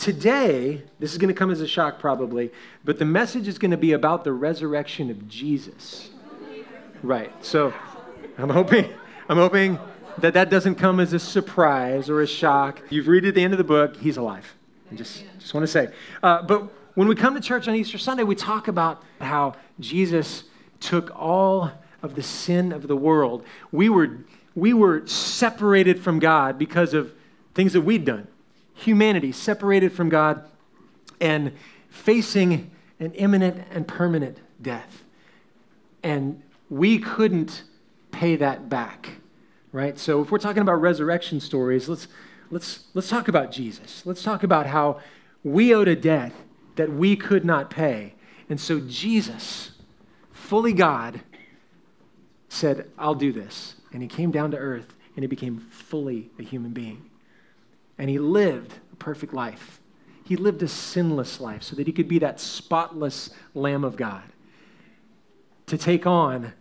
today, this is going to come as a shock probably, but the message is going to be about the resurrection of Jesus. Right. So I'm hoping, I'm hoping that that doesn't come as a surprise or a shock. You've read at the end of the book, he's alive. I just, just want to say. Uh, but when we come to church on Easter Sunday, we talk about how Jesus took all of the sin of the world. We were, we were separated from God because of things that we'd done. Humanity separated from God and facing an imminent and permanent death. And we couldn't pay that back, right? So if we're talking about resurrection stories, let's, let's, let's talk about Jesus. Let's talk about how we owed a debt that we could not pay. And so Jesus, fully God, said, I'll do this. And he came down to earth and he became fully a human being. And he lived a perfect life. He lived a sinless life so that he could be that spotless Lamb of God to take on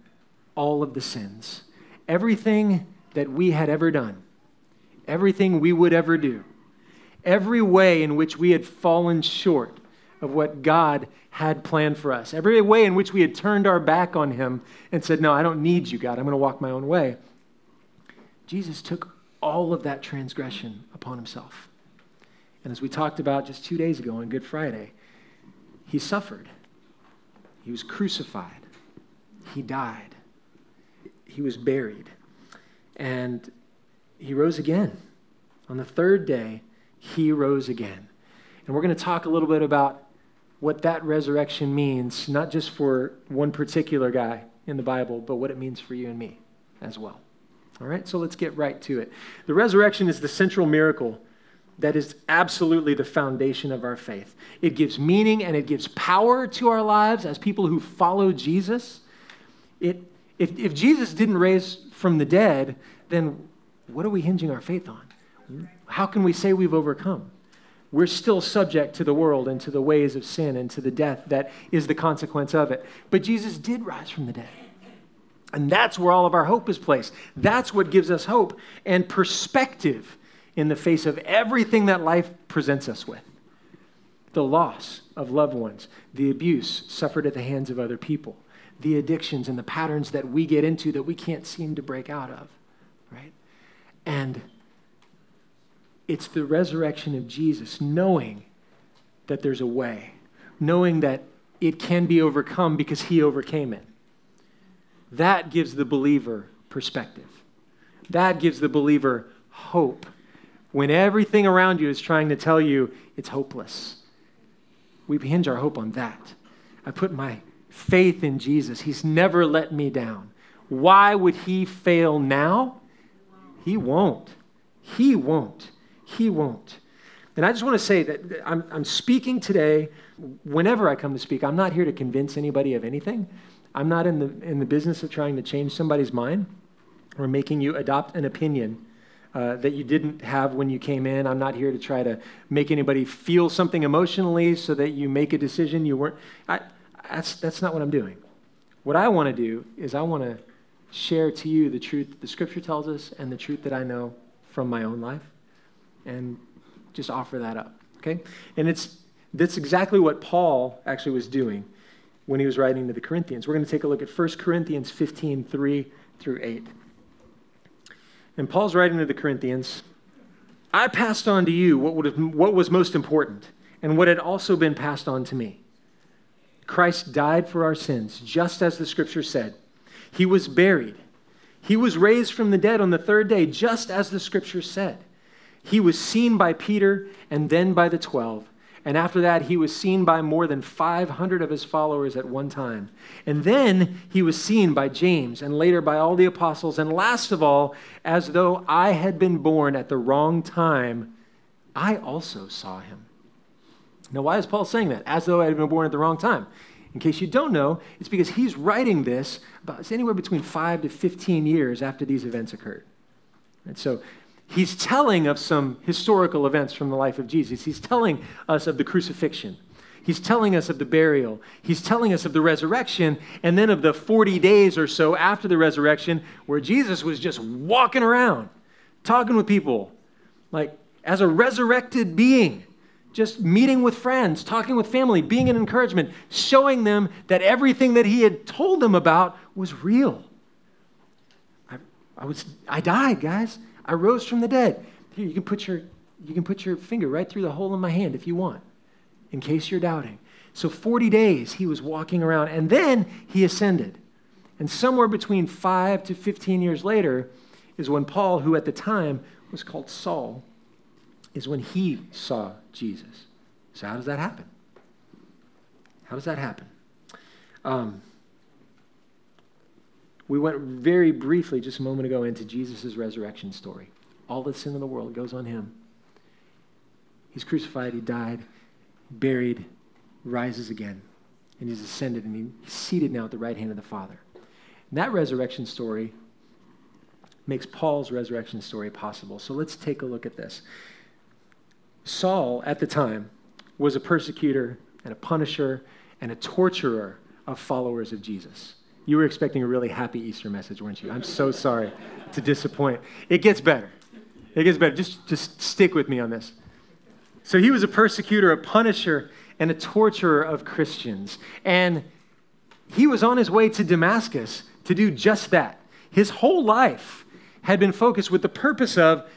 all of the sins. Everything that we had ever done, everything we would ever do, every way in which we had fallen short of what God had planned for us, every way in which we had turned our back on Him and said, No, I don't need you, God. I'm going to walk my own way. Jesus took all of that transgression upon Himself. And as we talked about just two days ago on Good Friday, He suffered, He was crucified, He died, He was buried, and He rose again. On the third day, He rose again. And we're going to talk a little bit about what that resurrection means, not just for one particular guy in the Bible, but what it means for you and me as well. All right, so let's get right to it. The resurrection is the central miracle that is absolutely the foundation of our faith. It gives meaning and it gives power to our lives as people who follow Jesus. It, if, if Jesus didn't raise from the dead, then what are we hinging our faith on? How can we say we've overcome? we're still subject to the world and to the ways of sin and to the death that is the consequence of it. But Jesus did rise from the dead. And that's where all of our hope is placed. That's what gives us hope and perspective in the face of everything that life presents us with the loss of loved ones, the abuse suffered at the hands of other people, the addictions and the patterns that we get into that we can't seem to break out of, right? And it's the resurrection of Jesus, knowing that there's a way, knowing that it can be overcome because he overcame it. That gives the believer perspective. That gives the believer hope. When everything around you is trying to tell you it's hopeless, we hinge our hope on that. I put my faith in Jesus. He's never let me down. Why would he fail now? He won't. He won't. He won't. And I just want to say that I'm, I'm speaking today. Whenever I come to speak, I'm not here to convince anybody of anything. I'm not in the, in the business of trying to change somebody's mind or making you adopt an opinion uh, that you didn't have when you came in. I'm not here to try to make anybody feel something emotionally so that you make a decision you weren't. I, that's, that's not what I'm doing. What I want to do is I want to share to you the truth that the scripture tells us and the truth that I know from my own life and just offer that up. Okay? And it's that's exactly what Paul actually was doing when he was writing to the Corinthians. We're going to take a look at 1 Corinthians 15, 3 through 8. And Paul's writing to the Corinthians, I passed on to you what, would have, what was most important and what had also been passed on to me. Christ died for our sins, just as the scripture said. He was buried. He was raised from the dead on the third day, just as the scripture said. He was seen by Peter and then by the 12. And after that, he was seen by more than 500 of his followers at one time. And then he was seen by James and later by all the apostles. And last of all, as though I had been born at the wrong time, I also saw him. Now, why is Paul saying that? As though I had been born at the wrong time. In case you don't know, it's because he's writing this about anywhere between 5 to 15 years after these events occurred. And so he's telling of some historical events from the life of Jesus. He's telling us of the crucifixion. He's telling us of the burial. He's telling us of the resurrection, and then of the 40 days or so after the resurrection where Jesus was just walking around, talking with people, like as a resurrected being, just meeting with friends, talking with family, being an encouragement, showing them that everything that he had told them about was real. I, I, was, I died, guys. I rose from the dead. Here, you can, put your, you can put your finger right through the hole in my hand if you want, in case you're doubting. So 40 days he was walking around, and then he ascended. And somewhere between 5 to 15 years later is when Paul, who at the time was called Saul, is when he saw Jesus. So, how does that happen? How does that happen? Um, we went very briefly just a moment ago into Jesus' resurrection story. All the sin of the world goes on him. He's crucified, he died, buried, rises again, and he's ascended, and he's seated now at the right hand of the Father. And that resurrection story makes Paul's resurrection story possible. So let's take a look at this. Saul, at the time, was a persecutor and a punisher and a torturer of followers of Jesus. You were expecting a really happy Easter message, weren't you? I'm so sorry to disappoint. It gets better. It gets better. Just, just stick with me on this. So he was a persecutor, a punisher, and a torturer of Christians. And he was on his way to Damascus to do just that. His whole life had been focused with the purpose of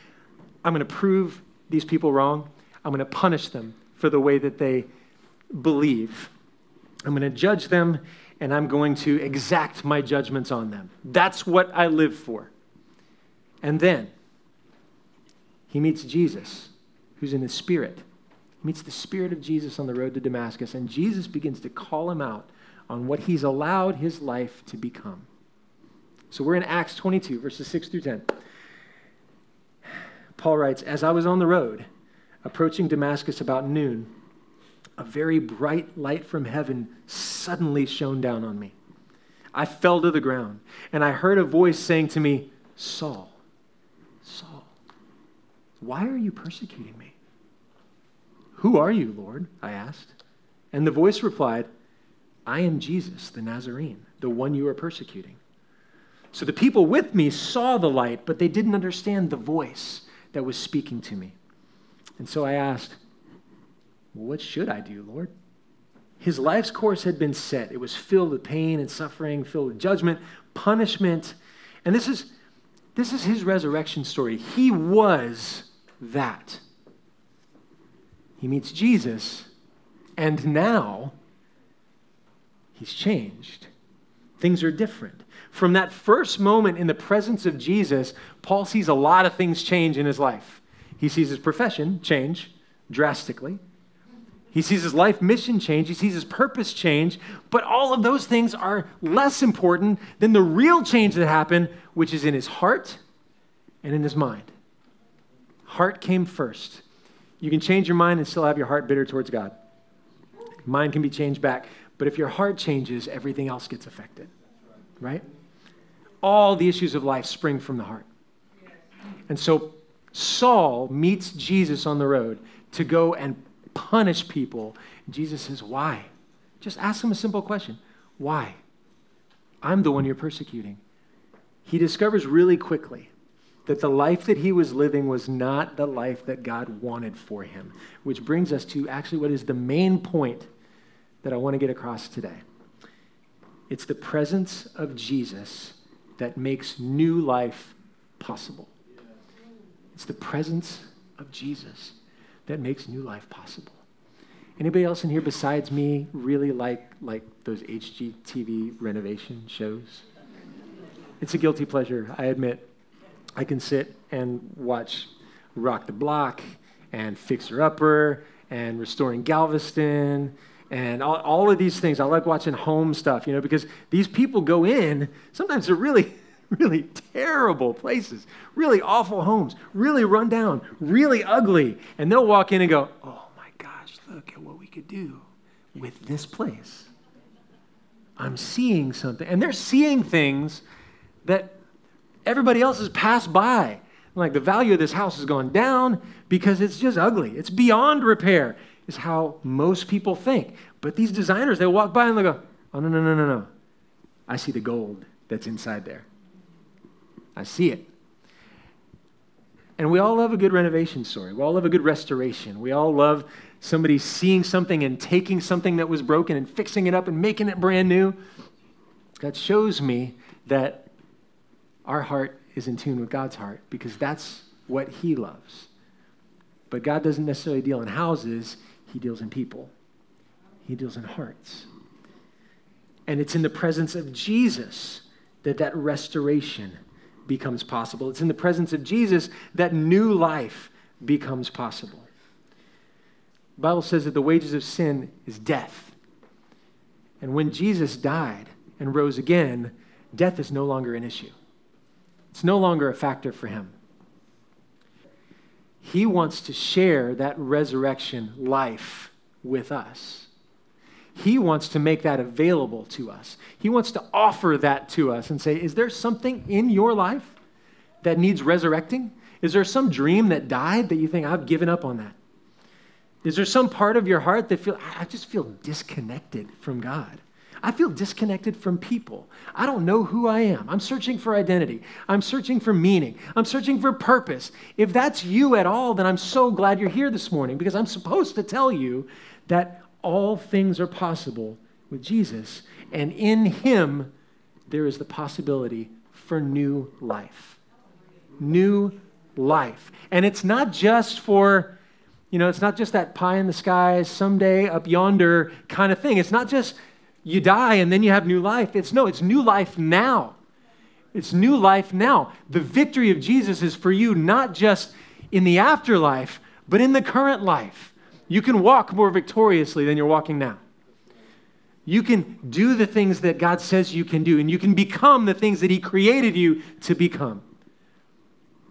I'm going to prove these people wrong. I'm going to punish them for the way that they believe. I'm going to judge them and I'm going to exact my judgments on them. That's what I live for. And then he meets Jesus, who's in the Spirit. He meets the Spirit of Jesus on the road to Damascus, and Jesus begins to call him out on what he's allowed his life to become. So we're in Acts 22, verses 6 through 10. Paul writes, As I was on the road, approaching Damascus about noon, a very bright light from heaven suddenly shone down on me. I fell to the ground, and I heard a voice saying to me, Saul, Saul, why are you persecuting me? Who are you, Lord? I asked. And the voice replied, I am Jesus, the Nazarene, the one you are persecuting. So the people with me saw the light, but they didn't understand the voice that was speaking to me. And so I asked, well, What should I do, Lord? His life's course had been set. It was filled with pain and suffering, filled with judgment, punishment. And this is, this is his resurrection story. He was that. He meets Jesus, and now he's changed. Things are different. From that first moment in the presence of Jesus, Paul sees a lot of things change in his life. He sees his profession change drastically. He sees his life mission change. He sees his purpose change. But all of those things are less important than the real change that happened, which is in his heart and in his mind. Heart came first. You can change your mind and still have your heart bitter towards God. Mind can be changed back. But if your heart changes, everything else gets affected, right? All the issues of life spring from the heart. And so Saul meets Jesus on the road to go and punish people. Jesus says, Why? Just ask him a simple question Why? I'm the one you're persecuting. He discovers really quickly that the life that he was living was not the life that God wanted for him, which brings us to actually what is the main point that I want to get across today. It's the presence of Jesus that makes new life possible. It's the presence of Jesus that makes new life possible. Anybody else in here besides me really like like those HGTV renovation shows? It's a guilty pleasure, I admit. I can sit and watch Rock the Block and Fixer Upper and Restoring Galveston and all, all of these things. I like watching home stuff, you know, because these people go in, sometimes they're really really terrible places, really awful homes, really run down, really ugly. And they'll walk in and go, oh my gosh, look at what we could do with this place. I'm seeing something. And they're seeing things that everybody else has passed by. Like the value of this house has gone down because it's just ugly. It's beyond repair, is how most people think. But these designers, they walk by and they go, oh, no, no, no, no, no. I see the gold that's inside there. I see it. And we all love a good renovation story. We all love a good restoration. We all love somebody seeing something and taking something that was broken and fixing it up and making it brand new. That shows me that our heart is in tune with God's heart because that's what He loves. But God doesn't necessarily deal in houses, He deals in people, He deals in hearts. And it's in the presence of Jesus that that restoration becomes possible. It's in the presence of Jesus that new life becomes possible. The Bible says that the wages of sin is death. And when Jesus died and rose again, death is no longer an issue. It's no longer a factor for him. He wants to share that resurrection life with us. He wants to make that available to us. He wants to offer that to us and say, Is there something in your life that needs resurrecting? Is there some dream that died that you think, I've given up on that? Is there some part of your heart that feel I just feel disconnected from God? I feel disconnected from people. I don't know who I am. I'm searching for identity. I'm searching for meaning. I'm searching for purpose. If that's you at all, then I'm so glad you're here this morning because I'm supposed to tell you that all things are possible with Jesus, and in Him there is the possibility for new life. New life. And it's not just for, you know, it's not just that pie in the sky, someday up yonder kind of thing. It's not just you die and then you have new life. It's no, it's new life now. It's new life now. The victory of Jesus is for you not just in the afterlife, but in the current life. You can walk more victoriously than you're walking now. You can do the things that God says you can do, and you can become the things that He created you to become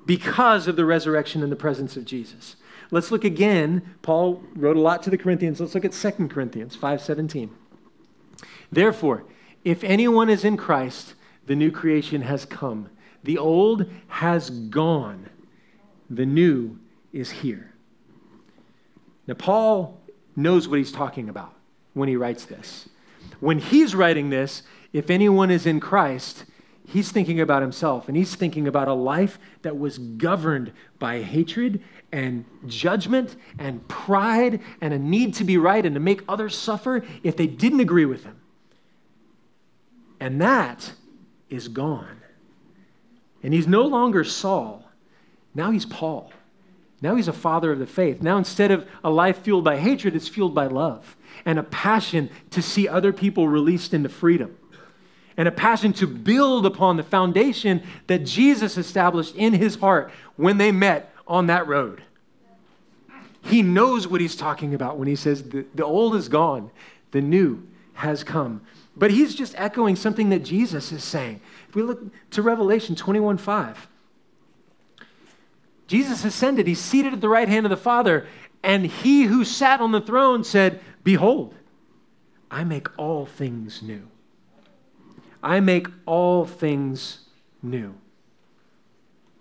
because of the resurrection and the presence of Jesus. Let's look again. Paul wrote a lot to the Corinthians. Let's look at 2 Corinthians 5:17. Therefore, if anyone is in Christ, the new creation has come. The old has gone. The new is here. Now, Paul knows what he's talking about when he writes this. When he's writing this, if anyone is in Christ, he's thinking about himself and he's thinking about a life that was governed by hatred and judgment and pride and a need to be right and to make others suffer if they didn't agree with him. And that is gone. And he's no longer Saul. Now he's Paul. Now he's a father of the faith. Now, instead of a life fueled by hatred, it's fueled by love and a passion to see other people released into freedom and a passion to build upon the foundation that Jesus established in his heart when they met on that road. He knows what he's talking about when he says, The, the old is gone, the new has come. But he's just echoing something that Jesus is saying. If we look to Revelation 21 5, Jesus ascended, he's seated at the right hand of the Father, and he who sat on the throne said, Behold, I make all things new. I make all things new.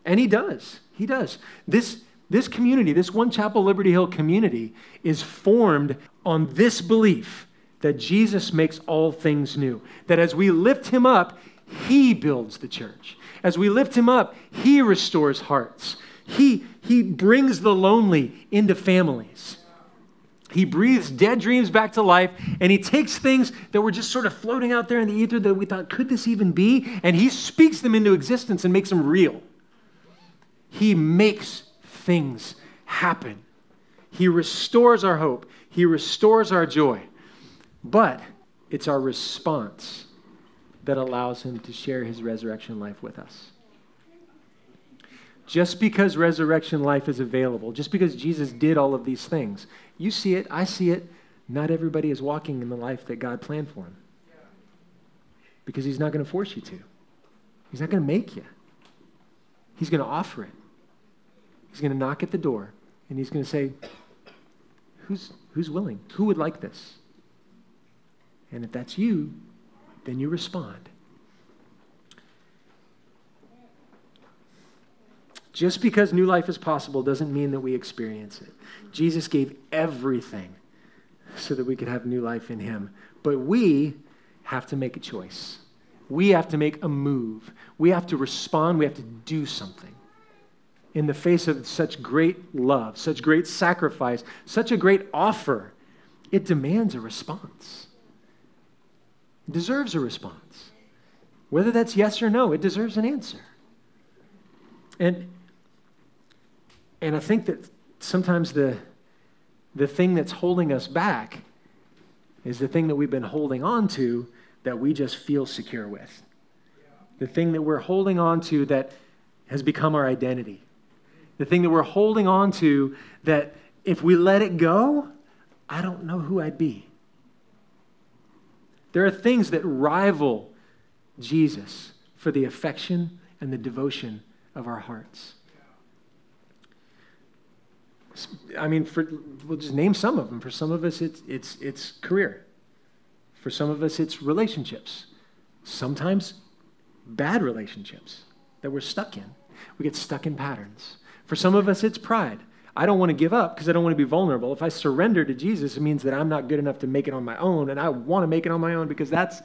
And he does. He does. This, this community, this One Chapel Liberty Hill community, is formed on this belief that Jesus makes all things new. That as we lift him up, he builds the church. As we lift him up, he restores hearts. He, he brings the lonely into families. He breathes dead dreams back to life, and he takes things that were just sort of floating out there in the ether that we thought, could this even be? And he speaks them into existence and makes them real. He makes things happen. He restores our hope, he restores our joy. But it's our response that allows him to share his resurrection life with us. Just because resurrection life is available, just because Jesus did all of these things, you see it, I see it, not everybody is walking in the life that God planned for him. Because he's not going to force you to, he's not going to make you. He's going to offer it. He's going to knock at the door and he's going to say, Who's, who's willing? Who would like this? And if that's you, then you respond. Just because new life is possible doesn't mean that we experience it. Jesus gave everything so that we could have new life in Him. But we have to make a choice. We have to make a move. We have to respond. We have to do something. in the face of such great love, such great sacrifice, such a great offer, it demands a response. It deserves a response. Whether that's yes or no, it deserves an answer. And, and I think that sometimes the, the thing that's holding us back is the thing that we've been holding on to that we just feel secure with. The thing that we're holding on to that has become our identity. The thing that we're holding on to that if we let it go, I don't know who I'd be. There are things that rival Jesus for the affection and the devotion of our hearts. I mean, for, we'll just name some of them. For some of us, it's, it's, it's career. For some of us, it's relationships. Sometimes bad relationships that we're stuck in. We get stuck in patterns. For some of us, it's pride. I don't want to give up because I don't want to be vulnerable. If I surrender to Jesus, it means that I'm not good enough to make it on my own, and I want to make it on my own because that's,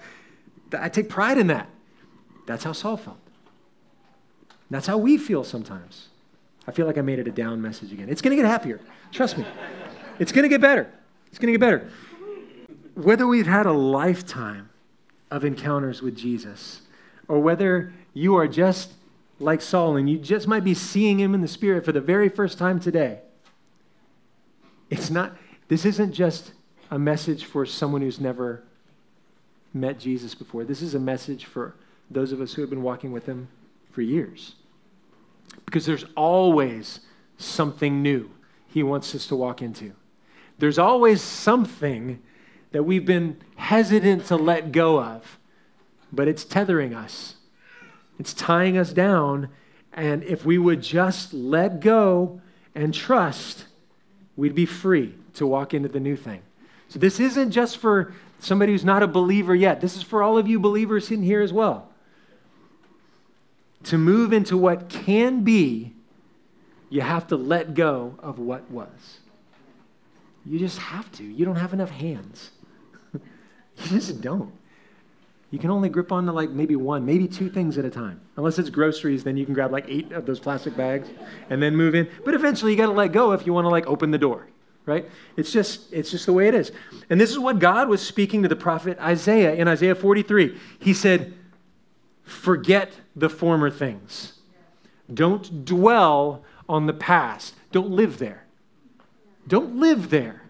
I take pride in that. That's how Saul felt. That's how we feel sometimes. I feel like I made it a down message again. It's going to get happier. Trust me. It's going to get better. It's going to get better. Whether we've had a lifetime of encounters with Jesus, or whether you are just like Saul and you just might be seeing him in the spirit for the very first time today, it's not, this isn't just a message for someone who's never met Jesus before. This is a message for those of us who have been walking with him for years. Because there's always something new he wants us to walk into. There's always something that we've been hesitant to let go of, but it's tethering us, it's tying us down. And if we would just let go and trust, we'd be free to walk into the new thing. So, this isn't just for somebody who's not a believer yet, this is for all of you believers in here as well to move into what can be, you have to let go of what was. You just have to. You don't have enough hands. you just don't. You can only grip onto like maybe one, maybe two things at a time. Unless it's groceries, then you can grab like eight of those plastic bags and then move in. But eventually you got to let go if you want to like open the door, right? It's just it's just the way it is. And this is what God was speaking to the prophet Isaiah in Isaiah 43. He said, "Forget the former things. Don't dwell on the past. Don't live there. Don't live there.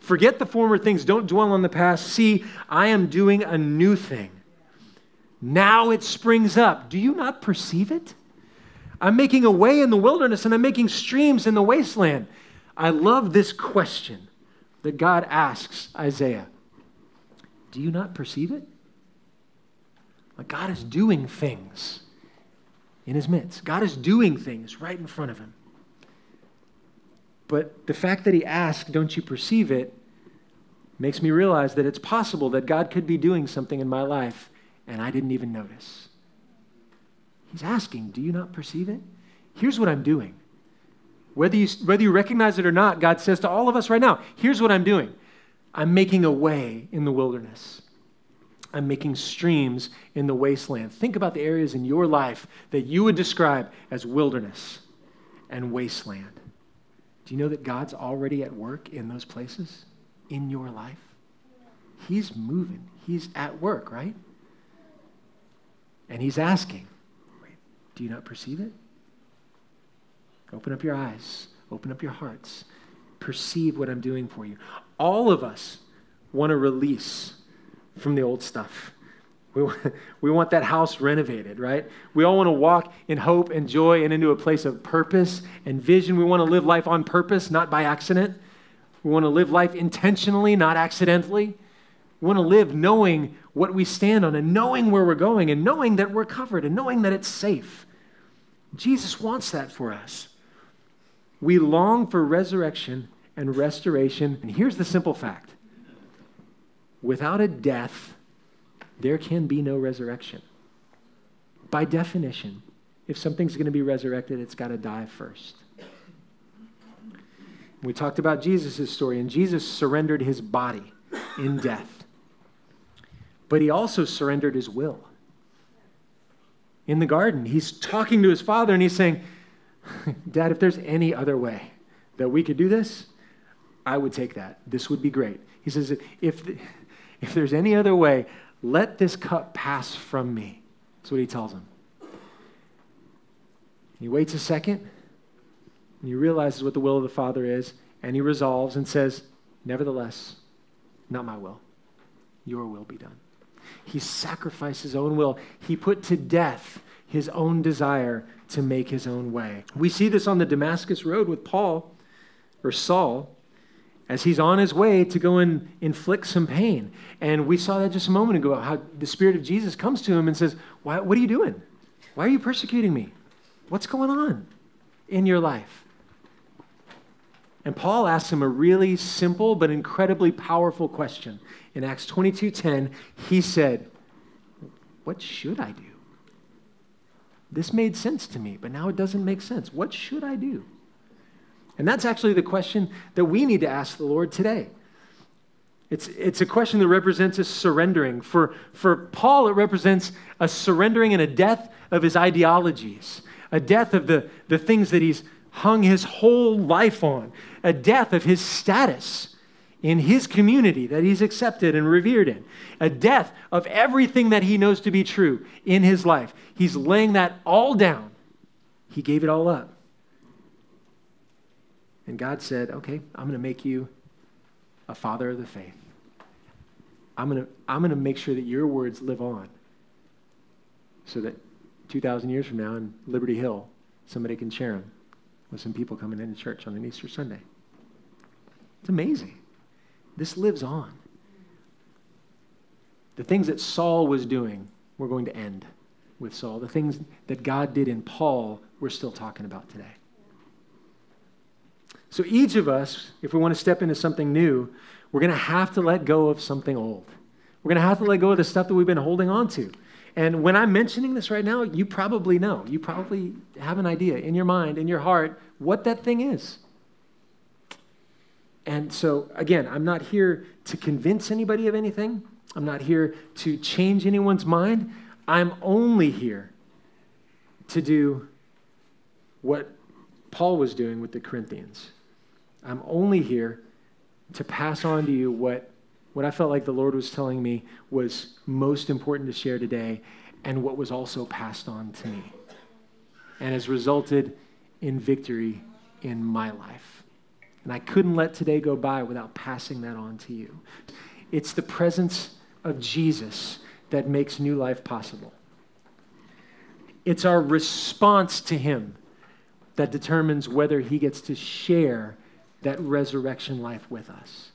Forget the former things. Don't dwell on the past. See, I am doing a new thing. Now it springs up. Do you not perceive it? I'm making a way in the wilderness and I'm making streams in the wasteland. I love this question that God asks Isaiah Do you not perceive it? Like God is doing things in his midst. God is doing things right in front of him. But the fact that he asked, Don't you perceive it? makes me realize that it's possible that God could be doing something in my life and I didn't even notice. He's asking, Do you not perceive it? Here's what I'm doing. Whether you, whether you recognize it or not, God says to all of us right now, Here's what I'm doing I'm making a way in the wilderness. I'm making streams in the wasteland. Think about the areas in your life that you would describe as wilderness and wasteland. Do you know that God's already at work in those places in your life? He's moving, He's at work, right? And He's asking, Do you not perceive it? Open up your eyes, open up your hearts, perceive what I'm doing for you. All of us want to release from the old stuff. We, we want that house renovated, right? We all want to walk in hope and joy and into a place of purpose and vision. We want to live life on purpose, not by accident. We want to live life intentionally, not accidentally. We want to live knowing what we stand on and knowing where we're going and knowing that we're covered and knowing that it's safe. Jesus wants that for us. We long for resurrection and restoration. And here's the simple fact without a death, there can be no resurrection. By definition, if something's going to be resurrected, it's got to die first. We talked about Jesus' story, and Jesus surrendered his body in death, but he also surrendered his will. In the garden, he's talking to his father and he's saying, Dad, if there's any other way that we could do this, I would take that. This would be great. He says, if, if there's any other way, let this cup pass from me. That's what he tells him. He waits a second, and he realizes what the will of the Father is, and he resolves and says, Nevertheless, not my will, your will be done. He sacrificed his own will. He put to death his own desire to make his own way. We see this on the Damascus Road with Paul or Saul as he's on his way to go and inflict some pain. And we saw that just a moment ago how the Spirit of Jesus comes to him and says, What are you doing? Why are you persecuting me? What's going on in your life? And Paul asks him a really simple but incredibly powerful question. In Acts 22:10, he said, "What should I do?" This made sense to me, but now it doesn't make sense. What should I do? And that's actually the question that we need to ask the Lord today. It's, it's a question that represents a surrendering. For, for Paul, it represents a surrendering and a death of his ideologies, a death of the, the things that he's hung his whole life on, a death of his status in his community that he's accepted and revered in, a death of everything that he knows to be true in his life. He's laying that all down. He gave it all up. And God said, Okay, I'm going to make you a father of the faith. I'm going to I'm going to make sure that your words live on so that 2,000 years from now in Liberty Hill, somebody can share them with some people coming into church on an Easter Sunday. It's amazing. This lives on. The things that Saul was doing, we're going to end with Saul. The things that God did in Paul, we're still talking about today. So each of us, if we want to step into something new, we're going to have to let go of something old. We're going to have to let go of the stuff that we've been holding on to. And when I'm mentioning this right now, you probably know. You probably have an idea in your mind, in your heart, what that thing is. And so, again, I'm not here to convince anybody of anything. I'm not here to change anyone's mind. I'm only here to do what Paul was doing with the Corinthians. I'm only here to pass on to you what, what I felt like the Lord was telling me was most important to share today and what was also passed on to me and has resulted in victory in my life. And I couldn't let today go by without passing that on to you. It's the presence of Jesus that makes new life possible. It's our response to him that determines whether he gets to share that resurrection life with us.